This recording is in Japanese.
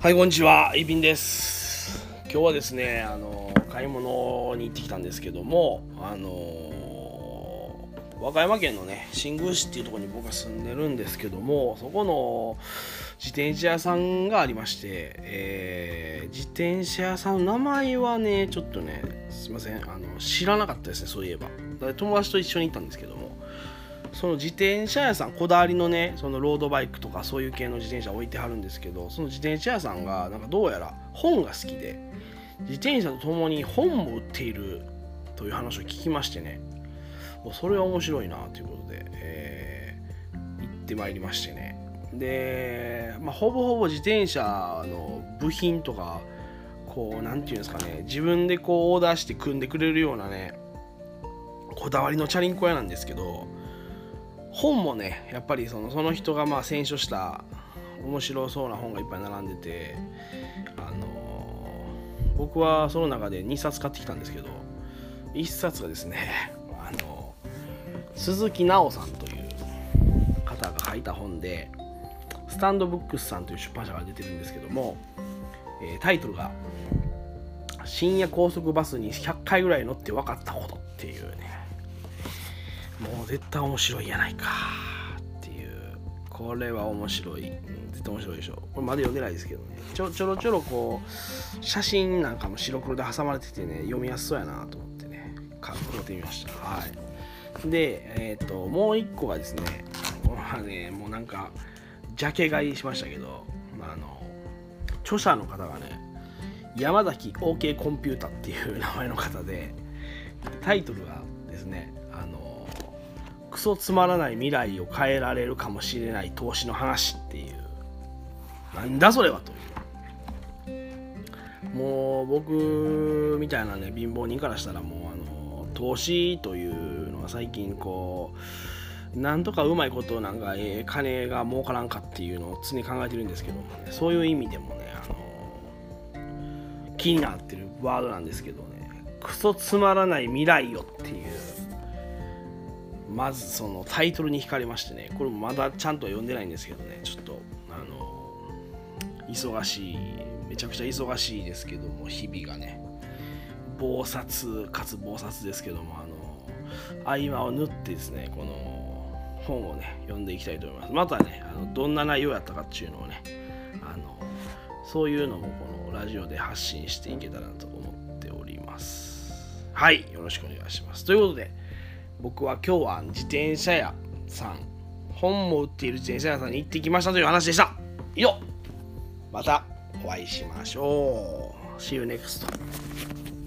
はい、こんにちは。イビンです。今日はですね、あの買い物に行ってきたんですけども、あの和歌山県のね、新宮市っていうところに僕は住んでるんですけども、そこの自転車屋さんがありまして、えー自転車屋さんの名前はね、ちょっとね、すいません、あの知らなかったですね、そういえば。友達と一緒に行ったんですけども、その自転車屋さんこだわりのねそのロードバイクとかそういう系の自転車置いてはるんですけどその自転車屋さんがなんかどうやら本が好きで自転車とともに本も売っているという話を聞きましてね。もうそれは面白いなということで、えー行ってまいりましてね。で、まあ、ほぼほぼ自転車の部品とかこうなんていうんですかね自分でこうオーダーして組んでくれるようなねこだわりのチャリンコ屋なんですけど本もねやっぱりそのその人がまあ選書した面白そうな本がいっぱい並んでてあの僕はその中で2冊買ってきたんですけど1冊がですねあの鈴木直さんという方が書いた本でスタンドブックスさんという出版社が出てるんですけども、えタイトルが「深夜高速バスに100回ぐらい乗って分かったこと」っていうね。もう絶対面白いやないかっていう。これは面白い、絶対面白いでしょ。これまだ読んでないですけどね。ちょちょろちょろこう写真なんかも白黒で挟まれててね読みやすそうやなと思ってね。買ってみました。はい。でえっ、ともう一個がですねこれはねもうなんかジャケ買いしましたけどあの著者の方がね山崎 OK コンピュータっていう名前の方でタイトルがですねあのクソつまらない未来を変えられるかもしれない投資の話っていう。なんだそれはという。もう僕みたいなね貧乏人からしたらもうあの投資というのは最近こうなんとかうまいことなんか、えー金が儲からんかっていうのを常に考えてるんですけどもね。そういう意味でもねあの気になってるワードなんですけどね。クソつまらない未来よっていう。まずそのタイトルに惹かれましてねこれもまだちゃんと読んでないんですけどねちょっとあの忙しいめちゃくちゃ忙しいですけども日々がね忙殺かつ忙殺ですけどもあの合間を縫ってですねこの本をね読んでいきたいと思います。またねあのどんな内容やったかっていうのをねあのそういうのもこのラジオで発信していけたらなと思っております。はいよろしくお願いします。ということで僕は今日は自転車屋さん本も売っている自転車屋さんに行ってきましたという話でした。以上またお会いしましょう。See you next